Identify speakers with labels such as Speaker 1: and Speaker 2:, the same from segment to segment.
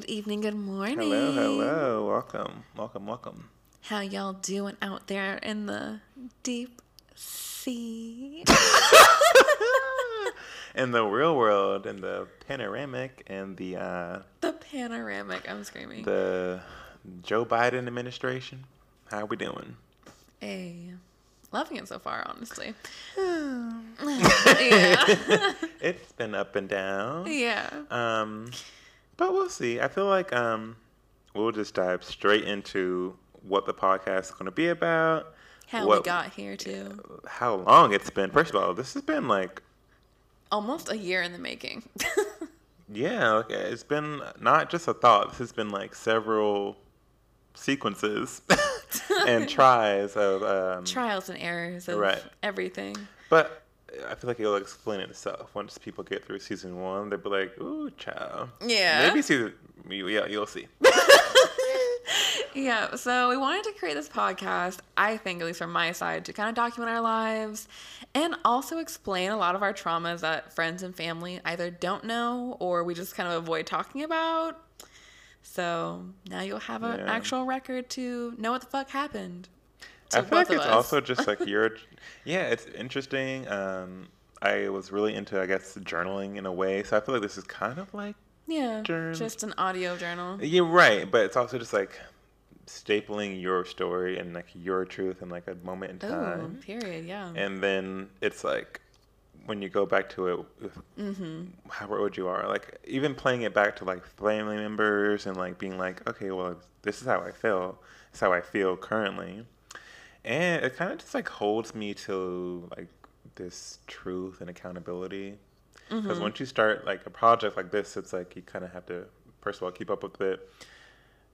Speaker 1: Good evening, good morning.
Speaker 2: Hello, hello. Welcome, welcome, welcome.
Speaker 1: How y'all doing out there in the deep sea?
Speaker 2: In the real world, in the panoramic, and the uh,
Speaker 1: the panoramic. I'm screaming.
Speaker 2: the Joe Biden administration, how are we doing?
Speaker 1: Hey, loving it so far, honestly.
Speaker 2: yeah.
Speaker 1: yeah.
Speaker 2: It's been up and down.
Speaker 1: yeah.
Speaker 2: Um, but we'll see. I feel like um, we'll just dive straight into what the podcast is going to be about.
Speaker 1: How
Speaker 2: what-
Speaker 1: we got here too.
Speaker 2: How long it's been. First of all, this has been like
Speaker 1: Almost a year in the making.
Speaker 2: Yeah, like, it's been not just a thought. This has been like several sequences and tries of. Um,
Speaker 1: Trials and errors of
Speaker 2: Right.
Speaker 1: everything.
Speaker 2: but I feel like it'll explain itself once people get through season one. They'll be like, "Ooh, child."
Speaker 1: Yeah.
Speaker 2: Maybe season. Yeah, you'll see.
Speaker 1: Yeah, so we wanted to create this podcast, I think, at least from my side, to kind of document our lives and also explain a lot of our traumas that friends and family either don't know or we just kind of avoid talking about. So now you'll have an
Speaker 2: Yeah.
Speaker 1: actual record to know what the fuck happened.
Speaker 2: I feel like it's
Speaker 1: us.
Speaker 2: also just like your. yeah, it's interesting. Um, I was really into, I guess, journaling in a way. So I feel like this is kind of like
Speaker 1: yeah,
Speaker 2: journ-
Speaker 1: just an audio journal.
Speaker 2: You're right, but it's also just like stapling your story and like your truth in like a moment in time.
Speaker 1: period, yeah.
Speaker 2: And then it's like when you go back to it,
Speaker 1: Mm-hmm.
Speaker 2: however old you are, like even playing it back to like family members and like being like, okay, well, this is how I feel. It's how I feel currently. And it kind of just like holds me to like this truth and accountability. Because
Speaker 1: Mm-hmm.
Speaker 2: once you start like a project like this, it's like you kind of have to, first of all, keep up with it.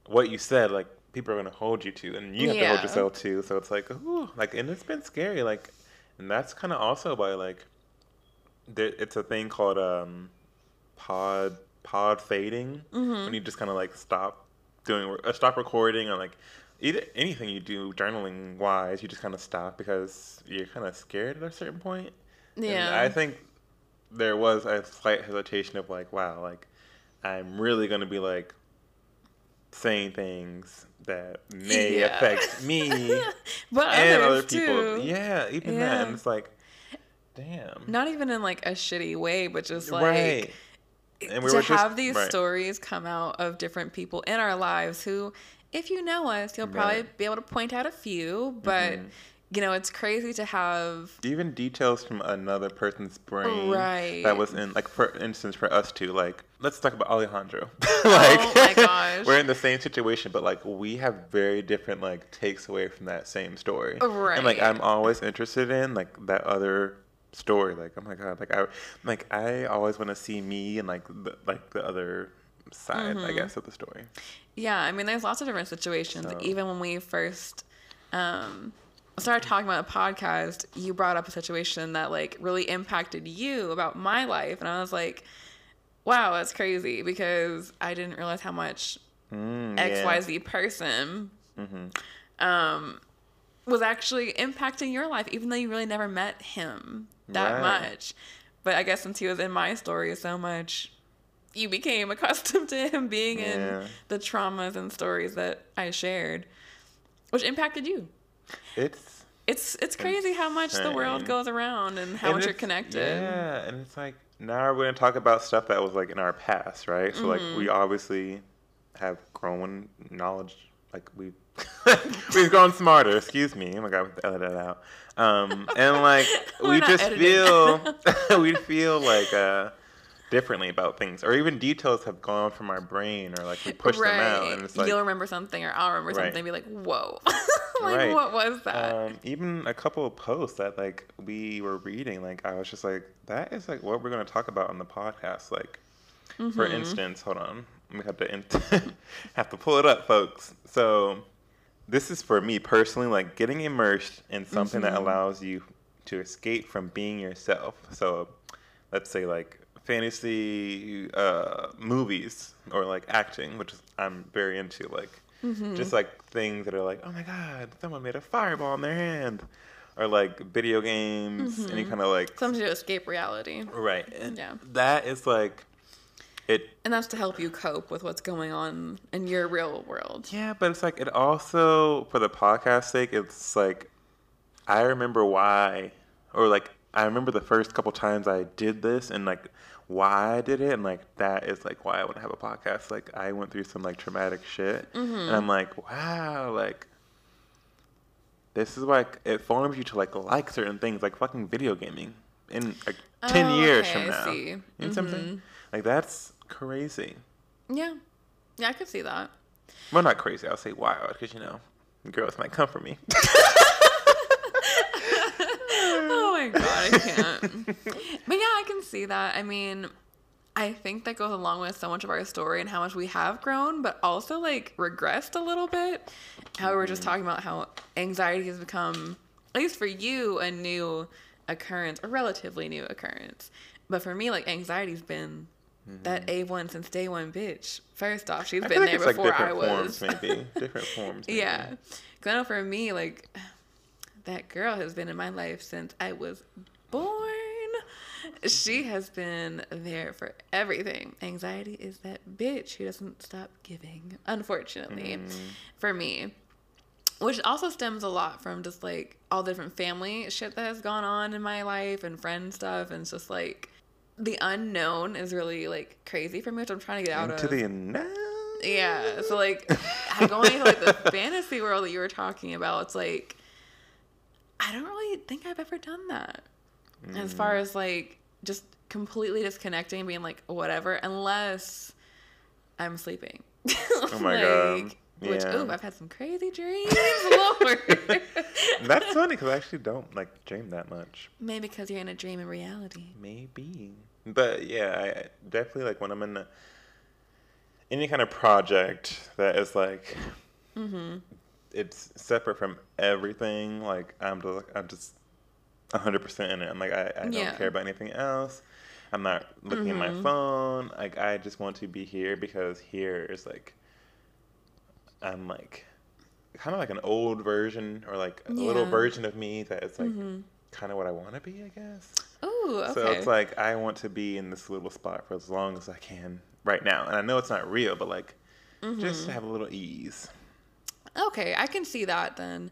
Speaker 2: What you said, like people are gonna hold you to, and you have to hold yourself to. So it's like, ooh, like, and it's been scary. Like, and that's kind of also by like, there, it's a thing called um, pod pod fading when you just kind of like stop doing uh, stop recording or like either anything you do journaling wise, you just kind of stop because you're kind of scared at a certain point. And
Speaker 1: Yeah.
Speaker 2: I think there was a slight hesitation of like, wow, like I'm really gonna be like saying things that may
Speaker 1: Yeah.
Speaker 2: affect me
Speaker 1: but
Speaker 2: and other people.
Speaker 1: too.
Speaker 2: Yeah, even that,
Speaker 1: Yeah.
Speaker 2: and it's like, damn,
Speaker 1: Not even in like a shitty way, but just like
Speaker 2: right. And we
Speaker 1: to
Speaker 2: were just-
Speaker 1: have these
Speaker 2: right.
Speaker 1: stories come out of different people in our lives who if you know us you'll probably
Speaker 2: Right.
Speaker 1: be able to point out a few but
Speaker 2: Mhm.
Speaker 1: you know it's crazy to have
Speaker 2: even details from another person's brain
Speaker 1: Right.
Speaker 2: that was in like for instance for us two like let's talk about alejandro like
Speaker 1: Oh my gosh.
Speaker 2: we're in the same situation but like we have very different like takes away from that same story Right. and like i'm always interested in like that other story like oh my god like i like i always want to see me and like the like the other side
Speaker 1: Mm-hmm.
Speaker 2: i guess of the story
Speaker 1: yeah i mean there's lots of different situations
Speaker 2: So-
Speaker 1: even when we first um started talking about a podcast you brought up a situation that like really impacted you about my life and i was like wow that's crazy because i didn't realize how much
Speaker 2: mm,
Speaker 1: xyz person
Speaker 2: Mhm.
Speaker 1: um, was actually impacting your life, even though you really never met him that
Speaker 2: Right.
Speaker 1: much. But I guess since he was in my story so much, you became accustomed to him being
Speaker 2: Yeah.
Speaker 1: in the traumas and stories that I shared, which impacted you.
Speaker 2: it's
Speaker 1: It's it's crazy how much the world goes around and how
Speaker 2: And
Speaker 1: much you're connected.
Speaker 2: Yeah, and it's like now we're gonna talk about stuff that was like in our past, right? So like
Speaker 1: Mm-hmm.
Speaker 2: we obviously have grown knowledge, like we we've grown smarter. Excuse me. Oh my god, we edit that out. Um, and like we just
Speaker 1: editing
Speaker 2: feel we feel like uh differently about things, or even details have gone from our brain, or like we push them out, and it's like
Speaker 1: You'll remember something or I'll remember
Speaker 2: Right.
Speaker 1: something and be like, whoa. like,
Speaker 2: Right.
Speaker 1: what was that?
Speaker 2: um, even a couple of posts that like we were reading, like I was just like, that is like what we're gonna talk about on the podcast. Like, for instance, hold on, we have to in- have to pull it up, folks. So, this is for me personally, like getting immersed in something that allows you to escape from being yourself. So, let's say like fantasy uh, movies or like acting, which I'm very into. Like just like things that are like, oh my god, someone made a fireball in their hand, or like video games, any kind of like
Speaker 1: Something to escape reality.
Speaker 2: right. And
Speaker 1: Yeah.
Speaker 2: that is like it
Speaker 1: And that's to help you cope with what's going on in your real world.
Speaker 2: Yeah, but it's like it also for the podcast sake, it's like I remember why or like I remember the first couple times I did this and like why I did it and like that is like why I want to have a podcast. Like I went through some like traumatic shit and I'm mm-hmm. like, wow, like this is like it forms you to like like certain things like fucking video gaming in like 10
Speaker 1: Oh,
Speaker 2: years
Speaker 1: okay,
Speaker 2: from
Speaker 1: I
Speaker 2: now.
Speaker 1: see.
Speaker 2: You know I'm saying? Mm-hmm. Like that's crazy.
Speaker 1: Yeah. Yeah, I could see that.
Speaker 2: Well, not crazy. I'll say wild because you know, girls might come for me.
Speaker 1: my god, I can't. but yeah, I can see that. I mean, I think that goes along with so much of our story and how much we have grown, but also like regressed a little bit. How we were just mm-hmm. talking about how anxiety has become, at least for you, a new occurrence, a relatively new occurrence. But for me, like anxiety's been that mm-hmm. A one since day one, bitch. First off, she's
Speaker 2: I
Speaker 1: been
Speaker 2: like
Speaker 1: there
Speaker 2: it's like
Speaker 1: before I was.
Speaker 2: forms, maybe different forms. maybe.
Speaker 1: Yeah. Because I know for me, like, that girl has been in my life since I was born. She has been there for everything. Anxiety is that bitch who doesn't stop giving, unfortunately, mm-hmm. for me. Which also stems a lot from just like all the different family shit that has gone on in my life and friend stuff. And it's just like the unknown is really like crazy for me, which I'm trying to get out
Speaker 2: Into
Speaker 1: of.
Speaker 2: the unknown.
Speaker 1: Yeah. So like going into like the fantasy world that you were talking about, it's like I don't really think I've ever done that. As
Speaker 2: Mm.
Speaker 1: far as like just completely disconnecting and being like whatever, unless I'm sleeping.
Speaker 2: Oh my God.
Speaker 1: Which
Speaker 2: Yeah.
Speaker 1: ooh, I've had some crazy dreams, Lord.
Speaker 2: That's funny because I actually don't like dream that much.
Speaker 1: Maybe because you're in a dream in reality.
Speaker 2: Maybe, but yeah, I I definitely like when I'm in a, any kind of project that is like,
Speaker 1: Mm-hmm.
Speaker 2: It's separate from everything. Like I'm just, I'm just, hundred percent in it. I'm like I, I don't
Speaker 1: Yeah.
Speaker 2: care about anything else. I'm not looking at
Speaker 1: Mm-hmm.
Speaker 2: my phone. Like I just want to be here because here is like, I'm like, kind of like an old version or like a little
Speaker 1: Yeah. Mm-hmm.
Speaker 2: version of me that is like kind of what I want to be. I guess.
Speaker 1: Ooh, okay.
Speaker 2: So it's like I want to be in this little spot for as long as I can right now. And I know it's not real, but like
Speaker 1: Mm-hmm.
Speaker 2: just to have a little ease.
Speaker 1: Okay, I can see that then.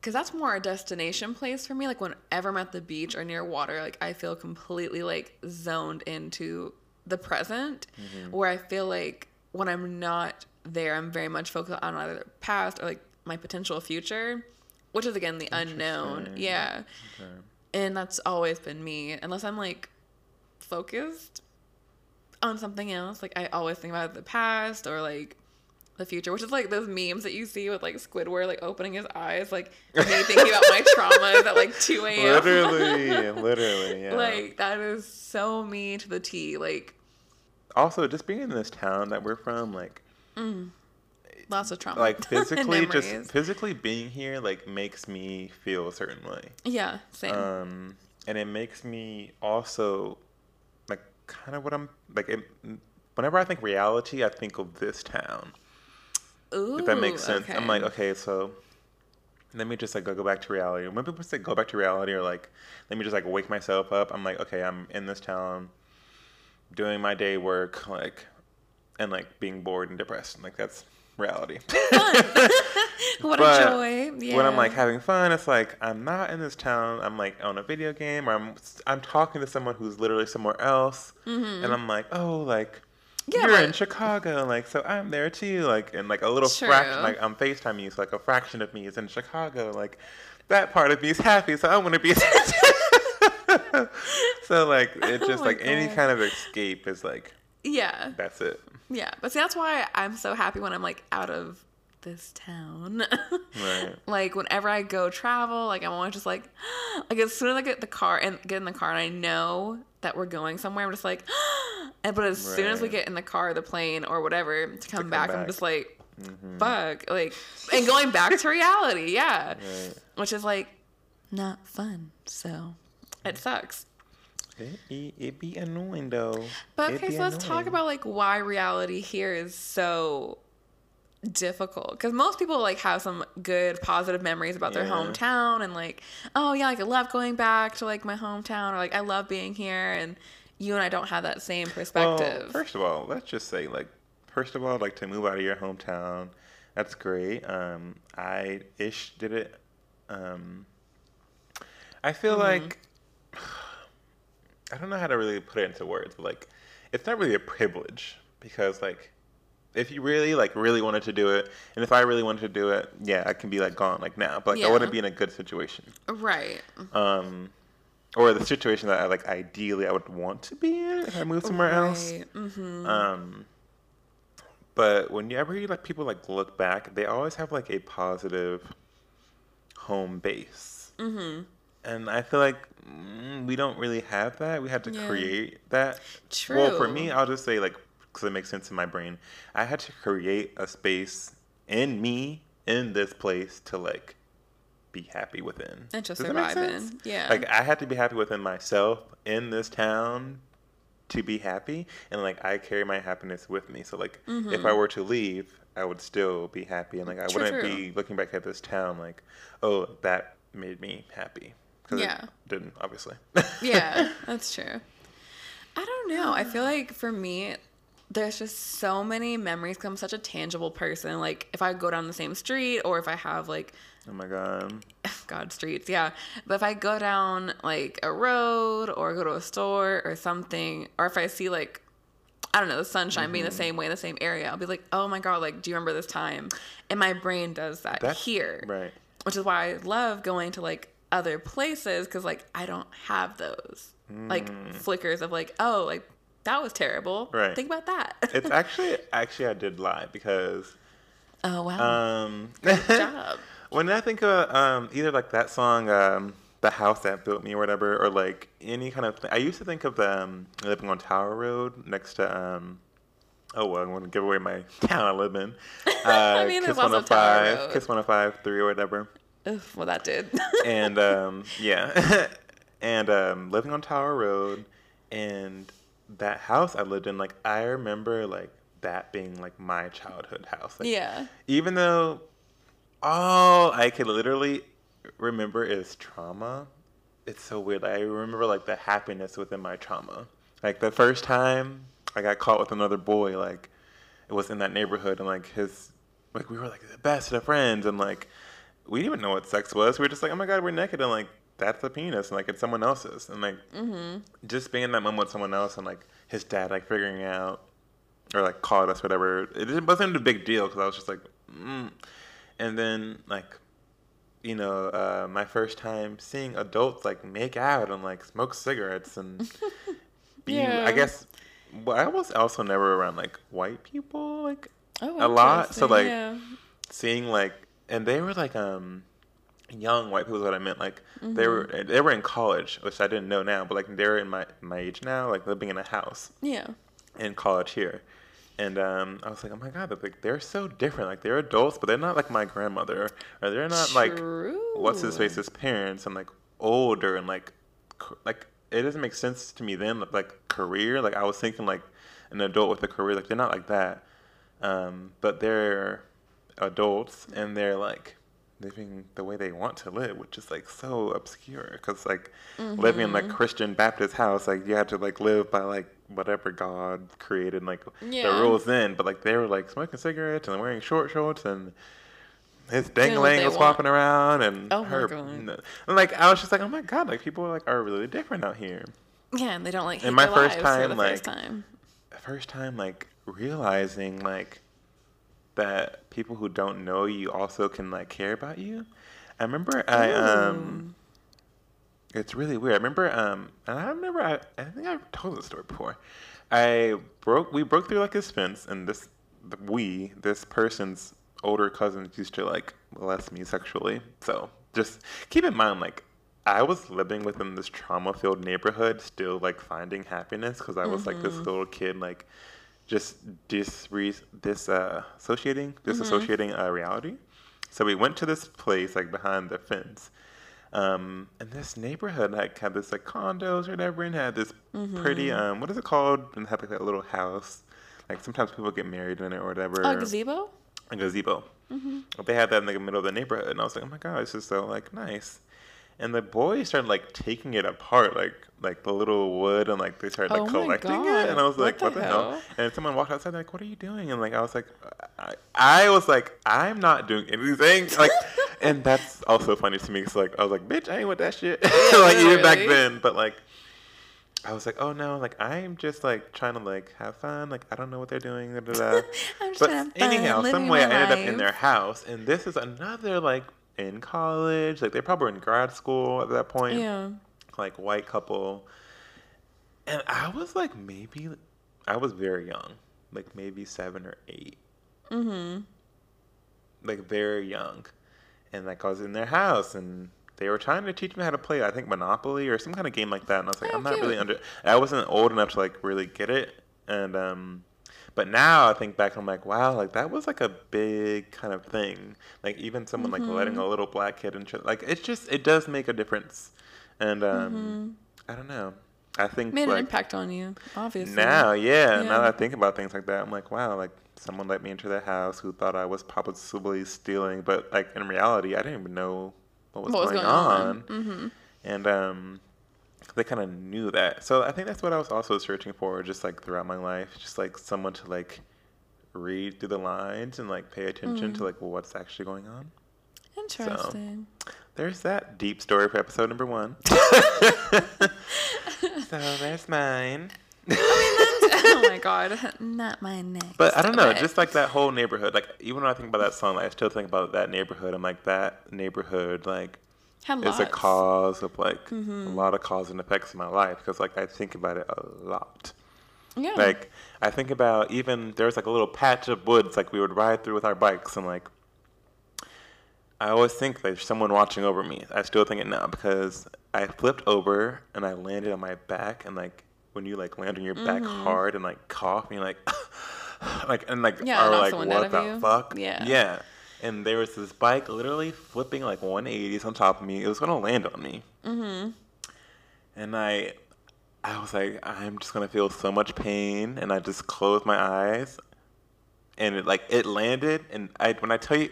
Speaker 1: Because that's more a destination place for me. Like, whenever I'm at the beach or near water, like, I feel completely, like, zoned into the present. Mm-hmm. Where I feel like when I'm not there, I'm very much focused on either the past or, like, my potential future, which is, again, the unknown. Yeah.
Speaker 2: Okay.
Speaker 1: And that's always been me. Unless I'm, like, focused on something else. Like, I always think about the past or, like, the future, which is like those memes that you see with like Squidward like opening his eyes, like me thinking about my traumas at like 2 a.m.
Speaker 2: Literally, literally, yeah.
Speaker 1: like that is so me to the T. Like
Speaker 2: also, just being in this town that we're from, like,
Speaker 1: lots of trauma.
Speaker 2: like physically, just physically being here, like, makes me feel a certain way.
Speaker 1: yeah, same.
Speaker 2: Um, and it makes me also, like, kind of what I'm like. It, whenever I think reality, I think of this town.
Speaker 1: Ooh,
Speaker 2: if that makes sense. I'm like, okay, so let me just like go, back to reality. When people say go back to reality or like let me just like wake myself up, I'm like, okay, I'm in this town doing my day work, like and like being bored and depressed. Like that's reality.
Speaker 1: what
Speaker 2: but
Speaker 1: a joy. Yeah.
Speaker 2: when I'm like having fun, it's like I'm not in this town. I'm like on a video game or I'm I'm talking to someone who's literally somewhere else and I'm like, "Oh, like
Speaker 1: Mm-hmm. Yeah,
Speaker 2: you're in Chicago, like so I'm there too, like and like a little
Speaker 1: True.
Speaker 2: fraction, like I'm Facetime you, so like a fraction of me is in Chicago, like that part of me is happy, so I want to be. There. So like it
Speaker 1: Oh
Speaker 2: just
Speaker 1: my
Speaker 2: like any kind of escape is like
Speaker 1: yeah,
Speaker 2: that's it.
Speaker 1: yeah. But see, that's why I'm so happy when I'm like out of this town.
Speaker 2: Right.
Speaker 1: like whenever I go travel, like I'm always just like, like as soon as I get the car and get in the car and I know that we're going somewhere, I'm just like, and but as soon as we get in the car, the plane or whatever to come
Speaker 2: come
Speaker 1: back, I'm just like,
Speaker 2: Mhm.
Speaker 1: fuck, like, and going back to reality, yeah,
Speaker 2: Right.
Speaker 1: which is like not fun. So it sucks.
Speaker 2: It, it, be annoying though.
Speaker 1: But okay, so let's talk about like why reality here is so difficult because most people like have some good positive memories about their hometown and like oh yeah like i love going back to like my hometown or like i love being here and you and I don't have that same
Speaker 2: Well,
Speaker 1: perspective.
Speaker 2: first of all, let's just say like first of all, like to move out of your hometown, that's great. Um, I ish did it. Um, I feel
Speaker 1: Mm-hmm.
Speaker 2: like I don't know how to really put it into words, but like it's not really a privilege because like if you really like really wanted to do it, and if I really wanted to do it, yeah, I can be like gone like now, but like I
Speaker 1: Yeah.
Speaker 2: wouldn't be in a good situation.
Speaker 1: right.
Speaker 2: Um, or the situation that I like ideally I would want to be in if I moved somewhere else.
Speaker 1: Mm-hmm.
Speaker 2: Um, but whenever you like people like look back, they always have like a positive home base,
Speaker 1: Mm-hmm.
Speaker 2: and I feel like mm, we don't really have that. We had to
Speaker 1: Yeah.
Speaker 2: create that. True. Well, for me, I'll just say like because it makes sense in my brain. I had to create a space in me in this place to like be happy within.
Speaker 1: And to
Speaker 2: Does
Speaker 1: survive in. Yeah.
Speaker 2: Like I had to be happy within myself in this town to be happy and like I carry my happiness with me. So like if I were to leave, I would still be happy and like I
Speaker 1: Mm-hmm. True,
Speaker 2: wouldn't
Speaker 1: true.
Speaker 2: be looking back at this town like, "Oh, that made me happy." Cuz
Speaker 1: Yeah.
Speaker 2: didn't, obviously.
Speaker 1: yeah, that's true. I don't know. I feel like for me, there's just so many memories. 'cause I'm such a tangible person. Like if I go down the same street, or if I have like
Speaker 2: oh my god.
Speaker 1: God streets, yeah. But if I go down like a road, or go to a store, or something, or if I see like I don't know the sunshine being the mm-hmm. same way in the same area, I'll be like, oh my god, like do you remember this time? And my brain does that
Speaker 2: That's
Speaker 1: here
Speaker 2: Right.
Speaker 1: which is why I love going to like other places because like I don't have those like mm. flickers of like oh like that was terrible.
Speaker 2: Right.
Speaker 1: Think about that.
Speaker 2: It's actually actually I did lie because
Speaker 1: oh wow.
Speaker 2: um
Speaker 1: Good job.
Speaker 2: when I think of um either like that song um the house that built me or whatever or like any kind of thing. I used to think of um living on Tower Road next to um oh well I'm gonna give away my town I live in. Uh,
Speaker 1: mean, there's
Speaker 2: Kiss
Speaker 1: also Tower
Speaker 2: 105,
Speaker 1: Road.
Speaker 2: Kiss 105 3 or whatever.
Speaker 1: Ugh, well, that did.
Speaker 2: and um, yeah, and um, living on Tower Road, and that house I lived in, like I remember like that being like my childhood house. Like,
Speaker 1: yeah.
Speaker 2: Even though all I could literally remember is trauma, it's so weird. I remember like the happiness within my trauma. Like the first time I got caught with another boy, like it was in that neighborhood, and like his, like we were like the best of friends, and like we didn't even know what sex was. We were just like, oh my god, we're naked, and like that's a penis, and like it's someone else's, and like mm-hmm. just being in that moment with someone else, and like his dad like figuring out or like called us whatever. It wasn't a big deal because I was just like, mm. and then like. You know, uh, my first time seeing adults like make out and like smoke cigarettes and be,
Speaker 1: Yeah.
Speaker 2: I guess, well, I was also never around like white people like
Speaker 1: Oh,
Speaker 2: a lot. So like
Speaker 1: yeah.
Speaker 2: seeing like, and they were like um young white people. Is what I meant. Like they
Speaker 1: Mm-hmm.
Speaker 2: were they were in college, which I didn't know now, but like they're in my my age now, like living in a house
Speaker 1: yeah.
Speaker 2: in college here. And um, I was like, oh my god, they're, like they're so different. Like they're adults, but they're not like my grandmother, or they're not like what's his face's parents, and like older and like like it doesn't make sense to me then. Like career, like I was thinking like an adult with a career, like they're not like that. Um, but they're adults and they're like living the way they want to live, which is like so obscure. Because like living in like Christian Baptist house, like you had to like live by like whatever God created, like
Speaker 1: Yeah.
Speaker 2: the rules then. But like they were like smoking cigarettes and wearing short shorts and. His dangling was
Speaker 1: want.
Speaker 2: flopping around, and
Speaker 1: Oh
Speaker 2: her, and like I was just like, oh my god, like people are like are really different out here.
Speaker 1: Yeah, and they don't like
Speaker 2: And my first time, like-
Speaker 1: first time
Speaker 2: like realizing like that people who don't know you also can like care about you. I remember I um it's really weird. I remember um and I remember I, I think I've told this story before. I broke we broke through like this fence and this we this person's older cousins used to like molest me sexually. So just keep in mind like I was living within this trauma filled neighborhood, still like finding happiness because I was like this little kid, like just disre- dis uh, associating disassociating uh, reality. So we went to this place like behind the fence, um, and this neighborhood like had this like condos or whatever, and had this pretty um, what is it called? And had like a little house. Like sometimes people get married in it or whatever
Speaker 1: Oh, gazebo?
Speaker 2: a gazebo. They had that in the middle of the neighborhood, and I was like, oh my god, this is so like nice. And the boys started like taking it apart, like like the little wood, and like they started like
Speaker 1: Oh
Speaker 2: collecting it, and I was
Speaker 1: What
Speaker 2: like,
Speaker 1: the
Speaker 2: what the hell?
Speaker 1: hell?
Speaker 2: And someone walked outside, like, what are you doing? And like I was like, I, I was like, I'm not doing anything, like, and that's also funny to me, cause like I was like, bitch, I ain't with that shit, like even back then, but like. I was like, oh no, like I'm just like trying to like have fun. Like I don't know what they're doing. Da, da, da.
Speaker 1: I'm just
Speaker 2: But anyhow, some way I ended up in their house, and this is another like in college. Like they probably were in grad school at that point.
Speaker 1: Yeah.
Speaker 2: Like white couple, and I was like maybe, I was very young, like maybe seven or eight,
Speaker 1: Mm-hmm.
Speaker 2: like very young, and like I was in their house and. They were trying to teach me how to play, I think Monopoly or some kind of game like that, and I was like,
Speaker 1: Oh,
Speaker 2: I'm not really under. I wasn't old enough to like really get it, and um, but now I think back, I'm like, wow, like that was like a big kind of thing. Like even someone like letting
Speaker 1: Mm-hmm.
Speaker 2: a little black kid into like it's just it does make a difference. And um, I don't know. I think
Speaker 1: Mm-hmm. Made an impact on you, obviously.
Speaker 2: now, yeah, Now that I think about things like that, I'm like, wow, like someone let me into their house who thought I was possibly stealing, but like in reality, I didn't even know what was,
Speaker 1: What was
Speaker 2: going,
Speaker 1: going on?
Speaker 2: on.
Speaker 1: Mm-hmm.
Speaker 2: And um, they kind of knew that. So I think that's what I was also searching for, just like throughout my life, just like someone to like read through the lines and like pay attention
Speaker 1: Mm.
Speaker 2: to like what's actually going on.
Speaker 1: Interesting.
Speaker 2: There's that deep story for episode number one. so there's mine.
Speaker 1: oh my god, not my neck.
Speaker 2: But I don't know,
Speaker 1: Okay.
Speaker 2: just like that whole neighborhood. Like even when I think about that song, like, I still think about that neighborhood. I'm like that neighborhood, like
Speaker 1: Had
Speaker 2: a
Speaker 1: lots. Mm-hmm.
Speaker 2: cause of like a lot of cause and effects in my life because like I think about it a lot.
Speaker 1: Yeah.
Speaker 2: Like I think about even there was like a little patch of woods like we would ride through with our bikes and like I always think there's someone watching over me. I still think it now because I flipped over and I landed on my back and like when you like land on your back
Speaker 1: Mm-hmm.
Speaker 2: hard and like cough and you're like like and like
Speaker 1: Yeah,
Speaker 2: are like what the
Speaker 1: you.
Speaker 2: fuck?
Speaker 1: Yeah.
Speaker 2: Yeah. And there was this bike literally flipping like 180s on top of me. It was gonna land on me.
Speaker 1: mm-hmm.
Speaker 2: And I, I was like, I'm just gonna feel so much pain, and I just closed my eyes, and it like it landed, and I when I tell you,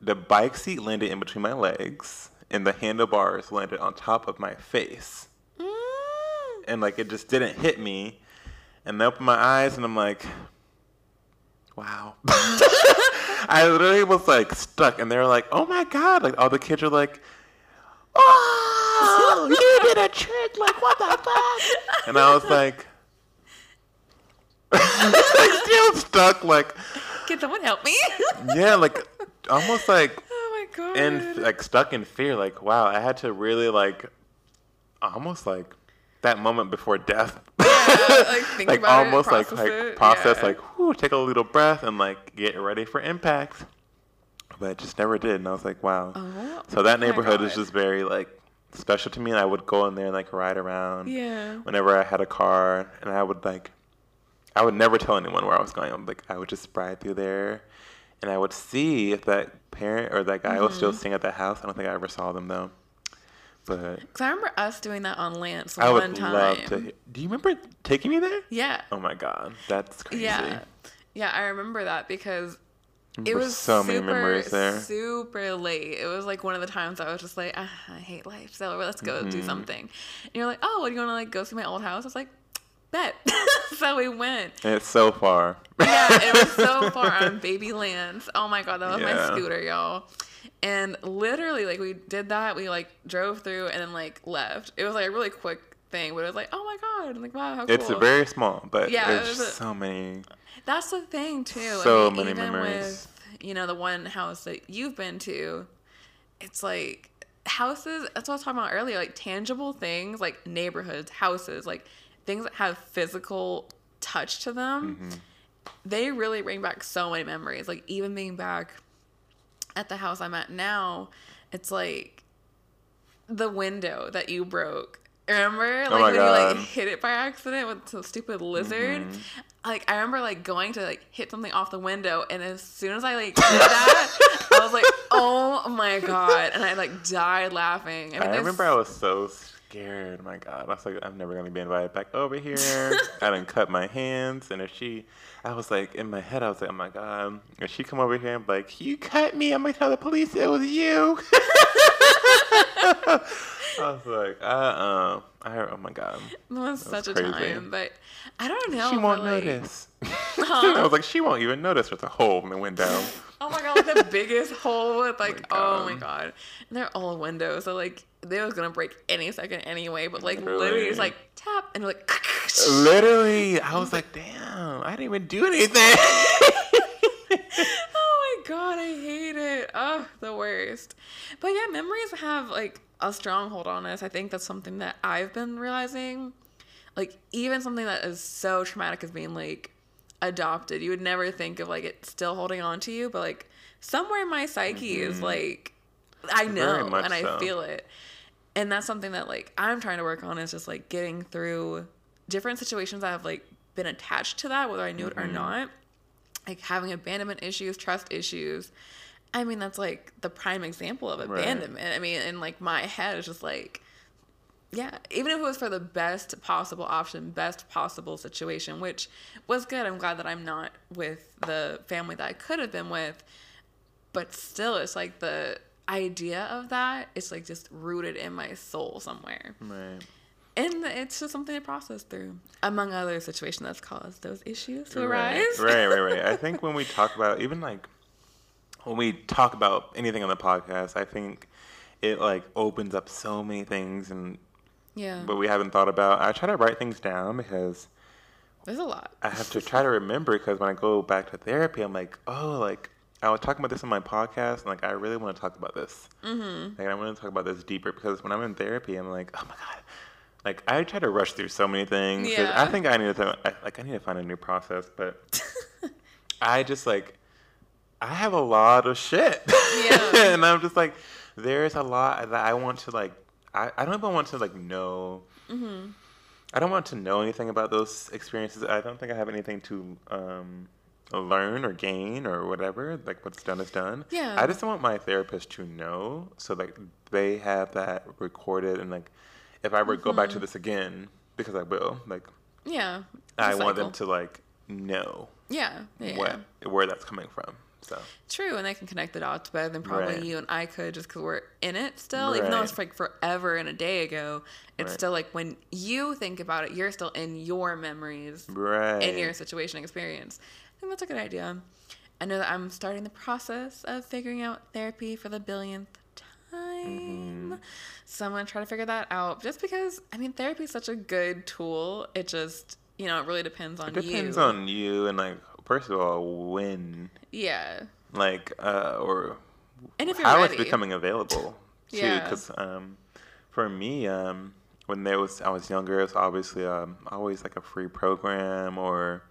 Speaker 2: the bike seat landed in between my legs, and the handlebars landed on top of my face,
Speaker 1: Mm.
Speaker 2: and like it just didn't hit me, and I opened my eyes, and I'm like, wow. I literally was like stuck, and they were like, "Oh my god!" Like all the kids are like, "Oh, you did a trick! Like what the fuck?" And I was like, like still stuck, like
Speaker 1: Can someone help me?
Speaker 2: yeah, like almost like
Speaker 1: oh my god.
Speaker 2: and like stuck in fear. Like wow, I had to really like almost like that moment before death.
Speaker 1: Like, think
Speaker 2: like
Speaker 1: about it,
Speaker 2: almost like
Speaker 1: process
Speaker 2: like
Speaker 1: it,
Speaker 2: process
Speaker 1: yeah.
Speaker 2: like whew, take a little breath and like get ready for impact. But it just never did, and I was like, wow.
Speaker 1: Oh,
Speaker 2: so that neighborhood is just very like special to me, and I would go in there and like ride around.
Speaker 1: Yeah.
Speaker 2: Whenever I had a car, and I would like, I would never tell anyone where I was going. Like I would just ride through there, and I would see if that parent or that guy was
Speaker 1: Mm-hmm.
Speaker 2: still staying at that house. I don't think I ever saw them though. But
Speaker 1: Cause I remember us doing that on Lance
Speaker 2: I
Speaker 1: one
Speaker 2: would
Speaker 1: time.
Speaker 2: love to. Do you remember taking me there?
Speaker 1: Yeah.
Speaker 2: Oh my god, that's crazy.
Speaker 1: Yeah. Yeah, I remember that because it was
Speaker 2: so many
Speaker 1: super,
Speaker 2: memories there.
Speaker 1: super late. It was like one of the times I was just like, ah, I hate life, so let's go do
Speaker 2: Mhm.
Speaker 1: something. And you're like, oh, what do you want to like go see my old house? I was like, bet. so we went.
Speaker 2: And it's so far.
Speaker 1: Yeah, it was so far on Baby Lands. Oh my god, that was
Speaker 2: Yeah.
Speaker 1: my scooter, y'all. And literally, like we did that. We like drove through and then like left. It was like a really quick thing, but it was like, oh my god, like wow, how cool.
Speaker 2: It's very small, but
Speaker 1: Yeah,
Speaker 2: there's
Speaker 1: a-
Speaker 2: so many.
Speaker 1: That's the thing too.
Speaker 2: So
Speaker 1: I mean,
Speaker 2: many
Speaker 1: even
Speaker 2: memories.
Speaker 1: with you know the one house that you've been to, it's like houses. That's what I was talking about earlier. Like tangible things, like neighborhoods, houses, like things that have physical touch to them.
Speaker 2: Mm-hmm.
Speaker 1: They really bring back so many memories. Like even being back at the house I'm at now, it's like the window that you broke. Remember, like
Speaker 2: Oh
Speaker 1: when you like hit it by accident with the stupid lizard.
Speaker 2: Mhm.
Speaker 1: Like I remember like going to like hit something off the window, and as soon as I like did that, I was like, "Oh my god!" And I like died laughing. I, mean,
Speaker 2: I remember I was so scared. My God, I was like, I'm never gonna be invited back over here. I didn't cut my hands, and if she, I was like, in my head, I was like, oh my God, if she come over here and be like, you cut me, I'm gonna tell the police it was you. I was like, uh, uh I, heard, oh my god,
Speaker 1: It was
Speaker 2: That's
Speaker 1: such a time, but I don't know.
Speaker 2: she won't
Speaker 1: like,
Speaker 2: notice. I was like, she won't even notice. There's a hole and it went down.
Speaker 1: Oh my god, the biggest hole with like, oh my
Speaker 2: God.
Speaker 1: god, and they're all windows, so like they was gonna break any second anyway. But like
Speaker 2: Really?
Speaker 1: literally, it's like tap and like.
Speaker 2: Literally, I was like, damn, I didn't even do anything.
Speaker 1: oh my god, I hate. Oh, worst. But yeah, memories have like a stronghold on us. I think that's something that I've been realizing. Like even something that is so traumatic as being like adopted, you would never think of like it still holding on to you, but like somewhere in my psyche is like I
Speaker 2: Mm-hmm.
Speaker 1: Know and I
Speaker 2: so.
Speaker 1: feel it. And that's something that like I'm trying to work on is just like getting through different situations that have like been attached to that, whether I knew it
Speaker 2: Mm-hmm.
Speaker 1: or not like having abandonment issues, trust issues. I mean, that's like the prime example of
Speaker 2: Right.
Speaker 1: abandonment. I mean, in like my head, it's just like, yeah, even if it was for the best possible option, best possible situation, which was good. I'm glad that I'm not with the family that I could have been with. But still, it's like the idea of that, it's like just rooted in my soul somewhere.
Speaker 2: right.
Speaker 1: And it's just something to process through, among other situations that's caused those issues to
Speaker 2: Right,
Speaker 1: arise.
Speaker 2: right, right, right. I think when we talk about even like when we talk about anything on the podcast, I think it like opens up so many things and
Speaker 1: Yeah.
Speaker 2: but we haven't thought about. I try to write things down because
Speaker 1: There's a lot.
Speaker 2: I have to try to remember because when I go back to therapy, I'm like, oh, like I was talking about this on my podcast, and like I really want to talk about this. Mm-hmm. Like I want to talk about this deeper because when I'm in therapy, I'm like, oh my god, like I try to rush through so many things.
Speaker 1: Yeah.
Speaker 2: I think I need to, I, like I need to find a new process, but I just like I have a lot of shit.
Speaker 1: Yeah.
Speaker 2: and I'm just like, there's a lot that I want to like. I, I don't even want to like know.
Speaker 1: Mm-hmm.
Speaker 2: I don't want to know anything about those experiences. I don't think I have anything to um, learn or gain or whatever. Like what's done is done.
Speaker 1: Yeah.
Speaker 2: I just want my therapist to know so like they have that recorded and like if I ever go back to
Speaker 1: Mm-hmm.
Speaker 2: this again because I will like
Speaker 1: Yeah.
Speaker 2: I want them to like know
Speaker 1: Yeah. Yeah.
Speaker 2: what where that's coming from. So
Speaker 1: True, and they can connect the dots better than probably
Speaker 2: Right.
Speaker 1: you and I could, just because we're in it still. Even though it's like forever and a day ago, it's
Speaker 2: Right.
Speaker 1: still like when you think about it, you're still in your memories,
Speaker 2: right.
Speaker 1: in your situation experience. I think that's a good idea. I know that I'm starting the process of figuring out therapy for the billionth time.
Speaker 2: Mm-hmm.
Speaker 1: So I'm gonna try to figure that out. Just because I mean therapy is such a good tool. It just you know, it really depends on
Speaker 2: it depends
Speaker 1: you.
Speaker 2: on you and like first of all when
Speaker 1: Yeah.
Speaker 2: like uh or
Speaker 1: And if you're
Speaker 2: how
Speaker 1: ready.
Speaker 2: it's becoming available too
Speaker 1: Yeah.
Speaker 2: because um for me um when there was i was younger it was obviously um always like a free program or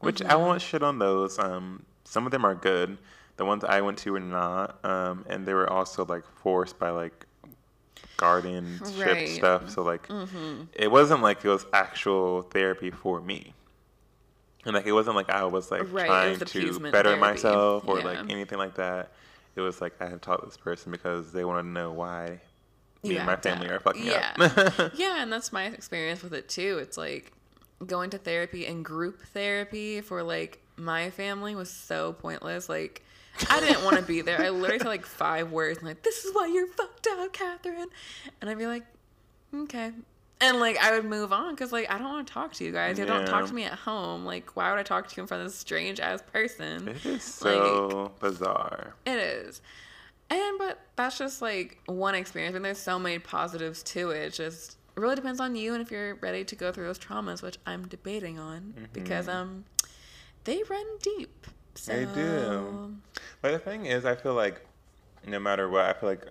Speaker 2: which i
Speaker 1: Mm-hmm.
Speaker 2: won't shit on those um some of them are good the ones i went to were not um and they were also like forced by like guardianship
Speaker 1: Right.
Speaker 2: stuff so like
Speaker 1: Mm-hmm.
Speaker 2: it wasn't like it was actual therapy for me and like it wasn't like I was like
Speaker 1: Right,
Speaker 2: trying
Speaker 1: was
Speaker 2: to better
Speaker 1: therapy.
Speaker 2: myself or
Speaker 1: Yeah.
Speaker 2: like anything like that. It was like I had taught this person because they want to know why me and my
Speaker 1: have
Speaker 2: family are fucking
Speaker 1: yeah.
Speaker 2: up.
Speaker 1: Yeah, and that's my experience with it too. It's like going to therapy and group therapy for like my family was so pointless. Like I didn't want to be there. I literally said like five words and like, this is why you're fucked up, Catherine. And I'd be like, okay. And like I would move on because like I don't want to talk to you guys. You don't talk to me at home. Like why would I talk to you in front of this strange ass person?
Speaker 2: it is so bizarre.
Speaker 1: It is. And but that's just like one experience and there's so many positives to it. It just it really depends on you and if you're ready to go through those traumas, which I'm debating on because um they run deep. So
Speaker 2: They do. But the thing is, I feel like no matter what, I feel like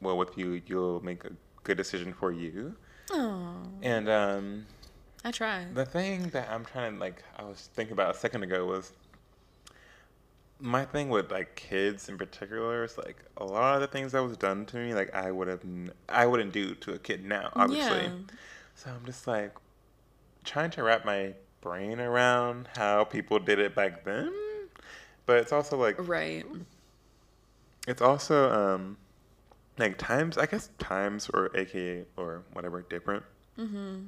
Speaker 2: well with you, you'll make a good decision for you.
Speaker 1: Oh,
Speaker 2: And um,
Speaker 1: I try.
Speaker 2: The thing that I'm trying to like, I was thinking about a second ago was my thing with like kids in particular is like a lot of the things that was done to me, like I would have, I wouldn't do to a kid now, obviously.
Speaker 1: Yeah.
Speaker 2: So I'm just like trying to wrap my brain around how people did it back then, but it's also like
Speaker 1: Right.
Speaker 2: it's also um like times I guess times or AKA or whatever different.
Speaker 1: Mm-hmm.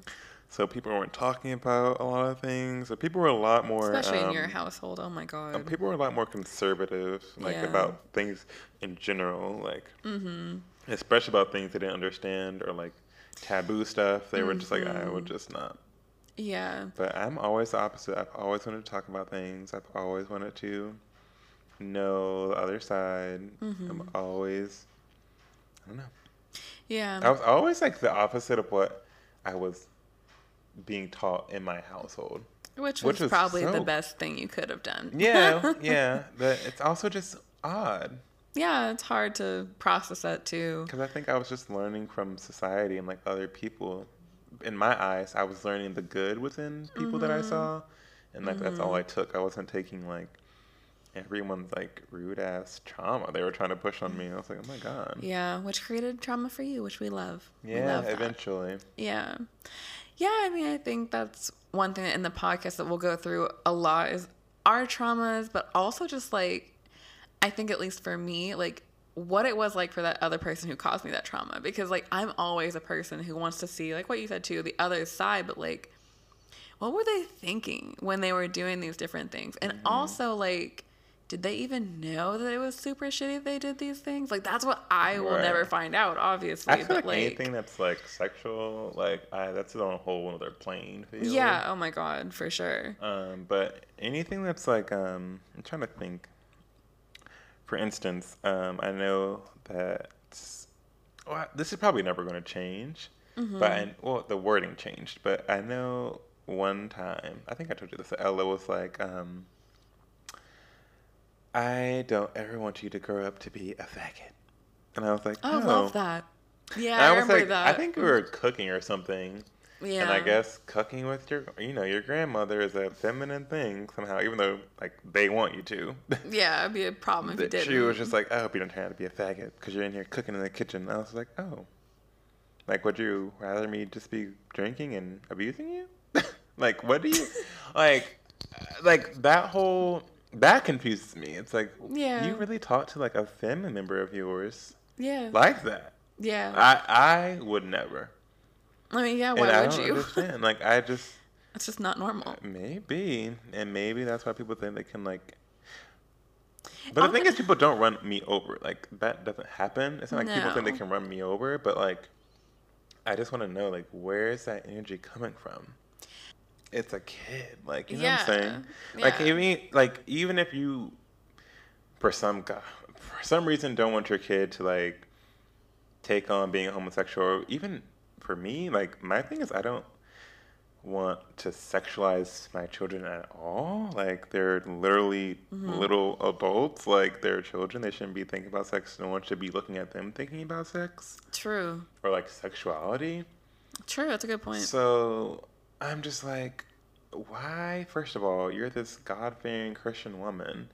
Speaker 2: So people weren't talking about a lot of things. So people were a lot more,
Speaker 1: Especially in your
Speaker 2: um,
Speaker 1: household. Oh my god.
Speaker 2: people were a lot more conservative, like
Speaker 1: Yeah.
Speaker 2: about things in general. Like,
Speaker 1: mm-hmm.
Speaker 2: especially about things they didn't understand or like taboo stuff. They were just like, I would just not.
Speaker 1: Yeah.
Speaker 2: But I'm always the opposite. I've always wanted to talk about things. I've always wanted to know the other side. I'm always, don't know.
Speaker 1: Yeah.
Speaker 2: I was always like the opposite of what I was being taught in my household.
Speaker 1: Which
Speaker 2: which
Speaker 1: was
Speaker 2: was
Speaker 1: probably the best thing you could have done.
Speaker 2: Yeah, yeah. But it's also just odd
Speaker 1: yeah, it's hard to process that too.
Speaker 2: because I think I was just learning from society and like other people. In my eyes, I was learning the good within people that I mm-hmm. saw, and like that's all mm-hmm. I took. I wasn't taking like everyone's like rude ass trauma they were trying to push on me. I was like, oh my god.
Speaker 1: Yeah, which created trauma for you, which we love. We
Speaker 2: Yeah,
Speaker 1: love that.
Speaker 2: eventually.
Speaker 1: Yeah. Yeah, I mean, I think that's one thing in the podcast that we'll go through a lot is our traumas, but also just like, I think at least for me, like what it was like for that other person who caused me that trauma. Because like, I'm always a person who wants to see, like what you said too, the other side, but like, what were they thinking when they were doing these different things? And
Speaker 2: Mm-hmm.
Speaker 1: also, like, did they even know that it was super shitty they did these things? Like, that's what I will
Speaker 2: Right.
Speaker 1: never find out, obviously.
Speaker 2: I feel
Speaker 1: but
Speaker 2: like,
Speaker 1: like,
Speaker 2: anything that's like sexual, like I, that's on a whole other plane field.
Speaker 1: yeah, oh my god, for sure.
Speaker 2: Um, but anything that's like, um, I'm trying to think. For instance, um, I know that well, this is probably never going to change, but I, well, the wording changed. But I know one time, I think I told you this. Ella was like, um, "I don't ever want you to grow up to be a faggot," and I was like,
Speaker 1: Oh,
Speaker 2: "Oh,
Speaker 1: love that. Yeah,
Speaker 2: And
Speaker 1: I,
Speaker 2: I was
Speaker 1: remember
Speaker 2: like,
Speaker 1: that.
Speaker 2: I think we were cooking or something.
Speaker 1: yeah.
Speaker 2: And I guess cooking with your, you know, your grandmother is a feminine thing somehow, even though like they want you to.
Speaker 1: yeah, it'd be a problem if you did.
Speaker 2: she was just like, I hope you don't turn out to be a faggot because you're in here cooking in the kitchen. And I was like, oh, like would you rather me just be drinking and abusing you? like what do you, like, like that whole that confuses me. It's like,
Speaker 1: Yeah.
Speaker 2: you really talked to like a family member of yours
Speaker 1: yeah,
Speaker 2: like that.
Speaker 1: yeah.
Speaker 2: I I would never.
Speaker 1: I mean, yeah.
Speaker 2: and
Speaker 1: Why
Speaker 2: I
Speaker 1: would
Speaker 2: don't
Speaker 1: you?
Speaker 2: understand. Like I just.
Speaker 1: It's just not normal.
Speaker 2: Maybe, and maybe that's why people think they can like. But the thing is, people don't run me over. Like that doesn't happen. It's not like people think they can run me over, but like, I just want to know like where is that energy coming from? It's a kid, like you know what I'm saying. Like
Speaker 1: yeah.
Speaker 2: even like even if you, for some guy, for some reason, don't want your kid to like take on being homosexual, even for me, like my thing is I don't want to sexualize my children at all. Like they're literally
Speaker 1: Mm-hmm.
Speaker 2: little adults. Like they're children. They shouldn't be thinking about sex. No one should be looking at them thinking about sex
Speaker 1: True.
Speaker 2: or like sexuality.
Speaker 1: True. That's a good point.
Speaker 2: So I'm just like, why? First of all, you're this God fearing Christian woman,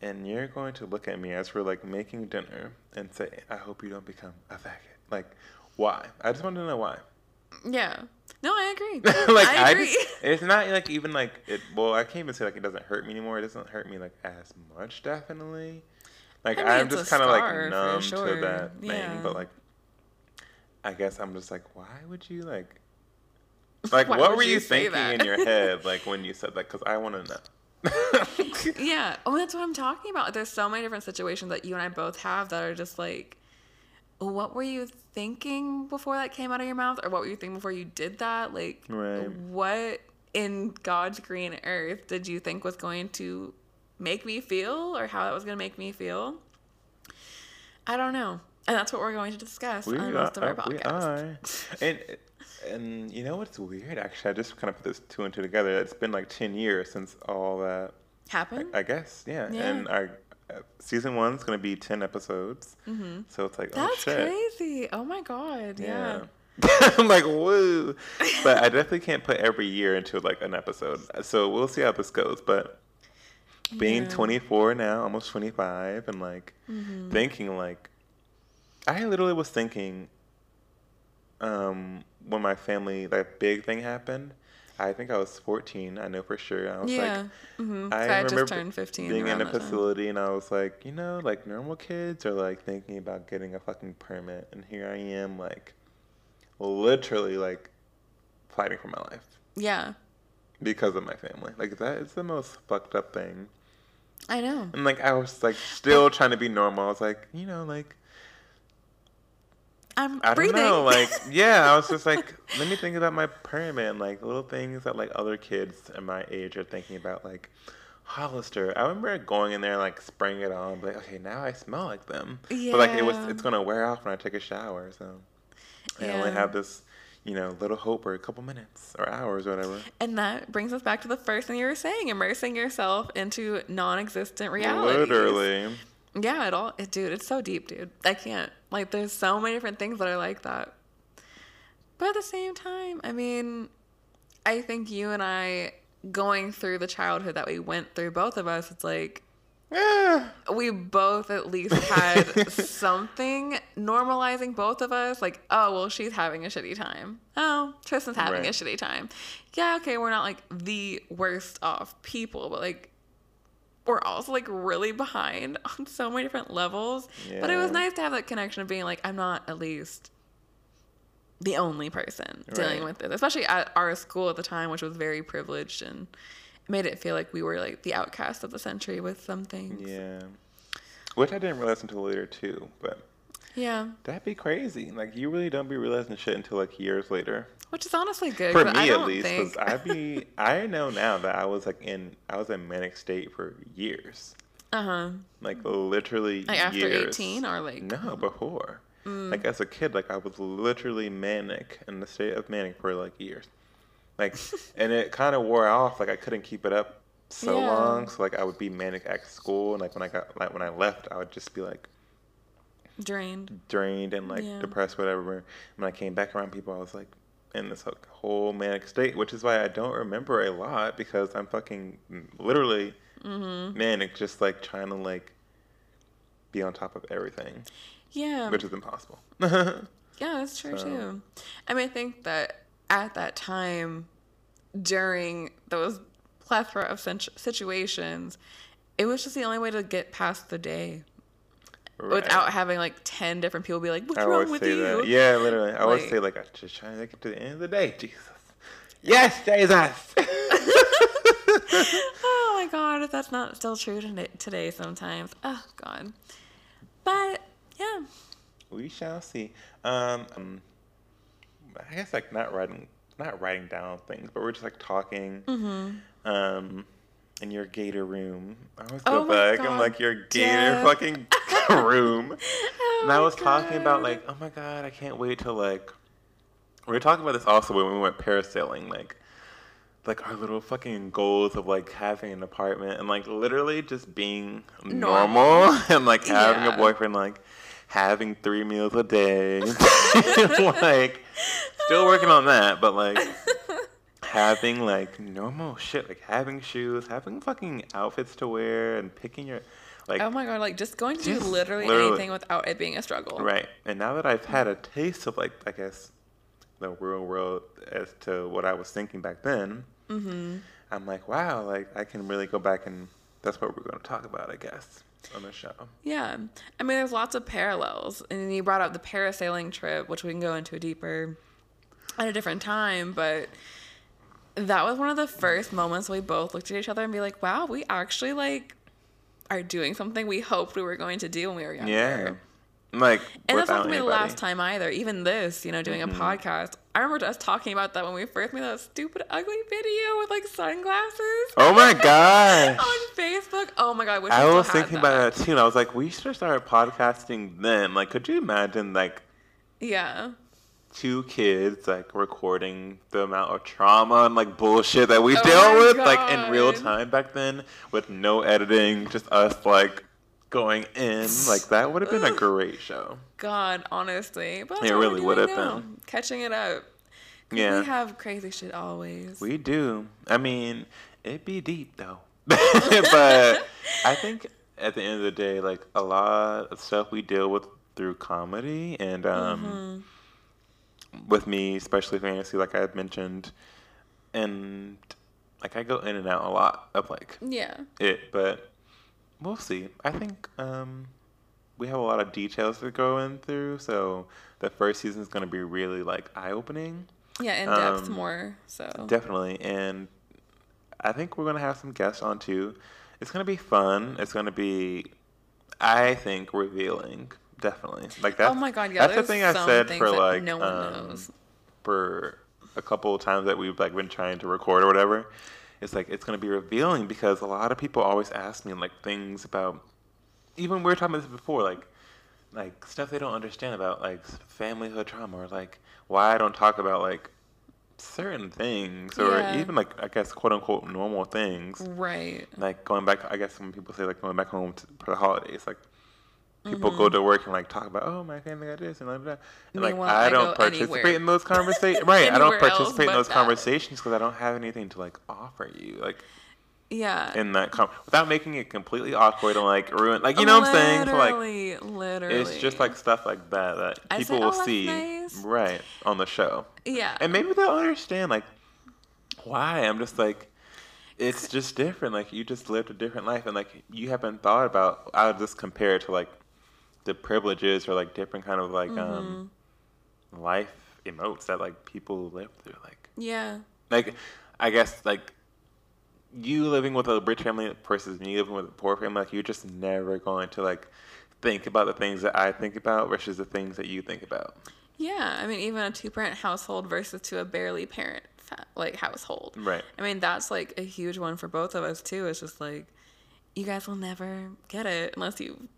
Speaker 2: and you're going to look at me as we're like making dinner and say, I hope you don't become a faggot. Like, why? I just want to know why.
Speaker 1: yeah. No, I agree.
Speaker 2: like
Speaker 1: I
Speaker 2: I,
Speaker 1: agree.
Speaker 2: just, it's not like even like it. Well, I can't even say like it doesn't hurt me anymore. It doesn't hurt me like as much, definitely. Like
Speaker 1: I mean, it's
Speaker 2: just kind of like numb
Speaker 1: sure.
Speaker 2: to that thing,
Speaker 1: Yeah.
Speaker 2: but like, I guess I'm just like, why would you like? Like,
Speaker 1: Why
Speaker 2: what were
Speaker 1: you
Speaker 2: you thinking in your head, like when you said that? Because I want to know.
Speaker 1: yeah. Oh, that's what I'm talking about. There's so many different situations that you and I both have that are just like, what were you thinking before that came out of your mouth, or what were you thinking before you did that? Like,
Speaker 2: Right.
Speaker 1: what in God's green earth did you think was going to make me feel, or how that was going to make me feel? I don't know. And that's what we're going to discuss
Speaker 2: We
Speaker 1: on
Speaker 2: are,
Speaker 1: most of our
Speaker 2: we are. And and you know what's weird? Actually, I just kind of put this two and two together. It's been like ten years since all that.
Speaker 1: happened.
Speaker 2: I guess, yeah.
Speaker 1: Yeah.
Speaker 2: And our uh, season one's gonna be ten episodes. Mm-hmm. So it's like, oh
Speaker 1: That's
Speaker 2: shit.
Speaker 1: crazy. Oh my God. Yeah.
Speaker 2: Yeah. I'm like, woo. But I definitely can't put every year into like an episode. So we'll see how this goes. But being
Speaker 1: Yeah.
Speaker 2: 24 now, almost 25, and like
Speaker 1: Mm-hmm.
Speaker 2: thinking like, I literally was thinking, um, when my family that big thing happened. I think I was 14. I know for sure. I was
Speaker 1: Yeah.
Speaker 2: like,
Speaker 1: hmm
Speaker 2: I
Speaker 1: I,
Speaker 2: remember
Speaker 1: just turned 15.
Speaker 2: being in a
Speaker 1: that time.
Speaker 2: facility and I was like, you know, like normal kids are like thinking about getting a fucking permit, and here I am, like, literally like fighting for my life
Speaker 1: Yeah.
Speaker 2: because of my family. Like that is the most fucked up thing.
Speaker 1: I know.
Speaker 2: And like I was like still trying to be normal. I was like, you know, like
Speaker 1: I'm
Speaker 2: I
Speaker 1: breathing.
Speaker 2: don't know, like yeah, I was just like, let me think about my pyramid, like little things that like other kids in my age are thinking about, like Hollister. I remember going in there like spraying it on, but like, okay, now I smell like them. Yeah. But like it was, it's gonna wear off when I take a shower, so I only have this, you know, little hope for a couple minutes or hours or whatever.
Speaker 1: And that brings us back to the first thing you were saying, immersing yourself into non-existent reality.
Speaker 2: Literally.
Speaker 1: Yeah, it all, it, dude, it's so deep, dude. I can't. Like, there's so many different things that are like that. But at the same time, I mean, I think you and I going through the childhood that we went through, both of us, it's like
Speaker 2: Yeah.
Speaker 1: we both at least had something normalizing both of us. Like, oh, well, she's having a shitty time. Oh, Tristan's having a shitty time. Yeah, okay, we're not like the worst off people, but like, we're also like really behind on so many different levels. But it was nice to have that connection of being like, I'm not at least the only person dealing with this, especially at our school at the time, which was very privileged and made it feel like we were like the outcast of the century with some things.
Speaker 2: Yeah. Which I didn't realize until later too, but
Speaker 1: Yeah,
Speaker 2: that'd be crazy. Like you really don't be realizing shit until like years later.
Speaker 1: Which is honestly good.
Speaker 2: for me at least, because I be I know now that I was like in I was in manic state for years,
Speaker 1: uh-huh.
Speaker 2: like literally
Speaker 1: Like after
Speaker 2: years.
Speaker 1: 18 or like
Speaker 2: No, before.
Speaker 1: Mm.
Speaker 2: Like as a kid, like I was literally manic in the state of manic for like years. Like, and it kind of wore off. Like I couldn't keep it up so
Speaker 1: Yeah.
Speaker 2: long. So like I would be manic at school, and like when I got like when I left, I would just be like
Speaker 1: drained.
Speaker 2: drained and like
Speaker 1: Yeah.
Speaker 2: depressed, whatever. When I came back around people, I was like in this whole manic state, which is why I don't remember a lot because I'm fucking literally
Speaker 1: Mm-hmm.
Speaker 2: manic, just like trying to like be on top of everything,
Speaker 1: Yeah.
Speaker 2: which is impossible.
Speaker 1: Yeah, that's true
Speaker 2: So-
Speaker 1: too. I mean, I think that at that time, during those plethora of situations, it was just the only way to get past the day
Speaker 2: Right.
Speaker 1: without having like 10 different people be like, What's
Speaker 2: I
Speaker 1: wrong with you?
Speaker 2: that. Yeah, literally. I always
Speaker 1: Like-
Speaker 2: say like I'm just trying to get to the end of the day, Jesus. Yes, Jesus.
Speaker 1: oh my God, if that's not still true today, today sometimes. Oh, God. But yeah.
Speaker 2: we shall see. Um, um, I guess like not writing, not writing down things, but we're just like talking.
Speaker 1: Mm-hmm.
Speaker 2: Um, in your gator room. I always
Speaker 1: Oh
Speaker 2: go
Speaker 1: my
Speaker 2: back. I'm like your gator fucking room.
Speaker 1: Oh
Speaker 2: And I was talking about like, oh my god, I can't wait till like. We were talking about this also when we went parasailing, like, like our little fucking goals of like having an apartment and like literally just being
Speaker 1: Normal.
Speaker 2: normal and like having
Speaker 1: Yeah.
Speaker 2: a boyfriend, like having three meals a day, like still working on that, but like having like normal shit, like having shoes, having fucking outfits to wear, and picking your like
Speaker 1: Oh my god, like just going to do literally,
Speaker 2: literally.
Speaker 1: anything without it being a struggle.
Speaker 2: Right. And now that I've had a taste of like I guess the real world as to what I was thinking back then,
Speaker 1: Mm-hmm.
Speaker 2: I'm like, wow, like I can really go back and that's what we're going to talk about, I guess, on the show.
Speaker 1: Yeah. I mean, there's lots of parallels. And you brought up the parasailing trip, which we can go into a deeper at a different time. But that was one of the first moments we both looked at each other and be like, wow, we actually like are doing something we hoped we were going to do when we were younger.
Speaker 2: Yeah. Like
Speaker 1: And that's not gonna be the last time either. Even this, you know, doing
Speaker 2: Mm-hmm.
Speaker 1: a podcast. I remember us talking about that when we first made that stupid, ugly video with like sunglasses.
Speaker 2: Oh my god!
Speaker 1: on Facebook. Oh my god, I wish
Speaker 2: I was thinking
Speaker 1: that.
Speaker 2: about that too, and I was like, we should have started podcasting then. Like, could you imagine like
Speaker 1: Yeah.
Speaker 2: Two kids like recording the amount of trauma and like bullshit that we
Speaker 1: Oh
Speaker 2: dealt with like in real time back then with no editing, just us like going in. Like that would have been a great show.
Speaker 1: God, honestly. But
Speaker 2: It really would have been.
Speaker 1: Catching it up.
Speaker 2: Yeah.
Speaker 1: We have crazy shit always.
Speaker 2: We do. I mean, it'd be deep though. but I think at the end of the day, like a lot of stuff we deal with through comedy and um
Speaker 1: Mm-hmm.
Speaker 2: With me, especially fantasy, like I had mentioned, and like I go in and out a lot of like
Speaker 1: yeah.
Speaker 2: it, but we'll see. I think um, we have a lot of details to go in through, so the first season is going to be really like eye opening,
Speaker 1: Yeah, in depth
Speaker 2: Um,
Speaker 1: more. So
Speaker 2: definitely, and I think we're going to have some guests on too. It's going to be fun. It's going to be, I think, revealing definitely. Like that.
Speaker 1: oh my god, yeah.
Speaker 2: that's the thing I said for like
Speaker 1: no one
Speaker 2: um,
Speaker 1: knows.
Speaker 2: for a couple of times that we've like been trying to record or whatever. It's like it's gonna be revealing because a lot of people always ask me like things about even we were talking about this before, like like stuff they don't understand about like familyhood trauma or like why I don't talk about like certain things or
Speaker 1: Yeah.
Speaker 2: even like I guess quote unquote normal things.
Speaker 1: Right.
Speaker 2: Like going back, I guess when people say like going back home to, for the holidays, like people go to work and like talk about, oh my family got this and like that, and like I
Speaker 1: I
Speaker 2: don't participate
Speaker 1: anywhere.
Speaker 2: in those conversations. right, I don't participate in those
Speaker 1: that.
Speaker 2: conversations because I don't have anything to like offer you, like
Speaker 1: Yeah.
Speaker 2: in that com- without making it completely awkward and like ruin, like you know what I'm saying? So, like
Speaker 1: Literally, literally.
Speaker 2: it's just like stuff like that that
Speaker 1: I
Speaker 2: people
Speaker 1: say,
Speaker 2: will
Speaker 1: "Oh,
Speaker 2: see
Speaker 1: nice."
Speaker 2: right on the show,
Speaker 1: yeah.
Speaker 2: and maybe they'll understand like why I'm just like. It's just different. Like you just lived a different life, and like you haven't thought about. I'll just compare it to like the privileges or like different kind of like um
Speaker 1: Mm-hmm.
Speaker 2: life emotes that like people live through. Like
Speaker 1: yeah.
Speaker 2: like I guess like you living with a rich family versus me living with a poor family. Like you're just never going to like think about the things that I think about versus the things that you think about.
Speaker 1: Yeah. I mean, even a two parent household versus to a barely parent like household.
Speaker 2: Right.
Speaker 1: I mean, that's like a huge one for both of us too. It's just like you guys will never get it unless you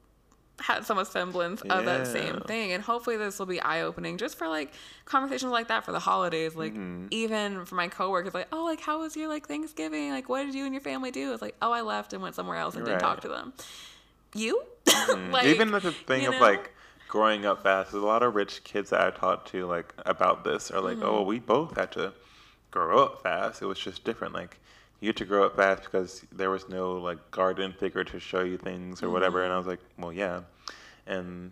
Speaker 1: had some semblance of that same thing. And hopefully this will be eye opening just for like conversations like that for the holidays. Like
Speaker 2: Mm-hmm.
Speaker 1: even for my coworkers, like, oh, like how was your like Thanksgiving? Like what did you and your family do? It's like, oh, I left and went somewhere else and didn't talk to them. You?
Speaker 2: Mm.
Speaker 1: like
Speaker 2: Even with the thing of
Speaker 1: know?
Speaker 2: like growing up fast, there's a lot of rich kids that I've talked to like about this are like,
Speaker 1: Mm-hmm.
Speaker 2: oh, we both had to grow up fast. It was just different. Like you had to grow up fast because there was no like garden figure to show you things or whatever. Mm-hmm. And I was like, well, yeah. And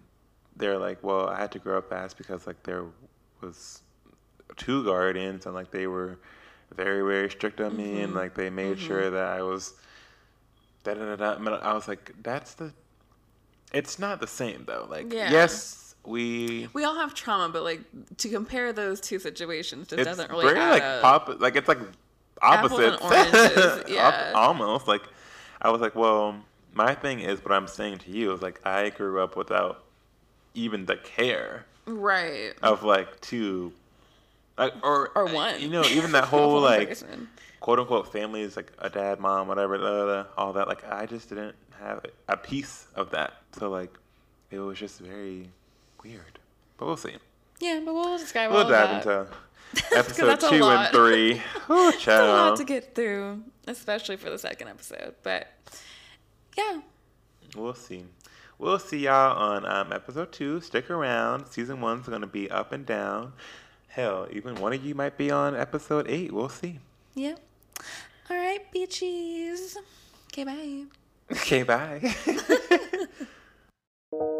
Speaker 2: they're like, well, I had to grow up fast because like there was two guardians and like they were very very strict on me and mm-hmm. like they made sure mm-hmm. that I was da da da da. I I was like, that's the. It's not the same though. Like,
Speaker 1: Yeah.
Speaker 2: yes, we.
Speaker 1: we all have trauma, but like to compare those two situations just doesn't really
Speaker 2: very like
Speaker 1: up.
Speaker 2: pop. Like it's like opposite.
Speaker 1: yeah.
Speaker 2: almost like, I was like, well, my thing is what I'm saying to you is like I grew up without even the care
Speaker 1: Right.
Speaker 2: of like two. Like, or
Speaker 1: Or
Speaker 2: uh,
Speaker 1: one.
Speaker 2: you know, even that whole like
Speaker 1: person.
Speaker 2: quote unquote family is like a dad, mom, whatever, da, da, da, all that. Like I just didn't have a piece of that. So like it was just very weird. But we'll see.
Speaker 1: Yeah, but we'll describe
Speaker 2: We'll dive into episode two and three. Whew,
Speaker 1: It's a lot to get through, especially for the second episode. But yeah,
Speaker 2: We'll see. We'll see y'all on um, episode two. Stick around. Season one's gonna be up and down. Hell, even one of you might be on episode eight. We'll see.
Speaker 1: yeah. All right, beachies. Okay, bye.
Speaker 2: Okay, bye.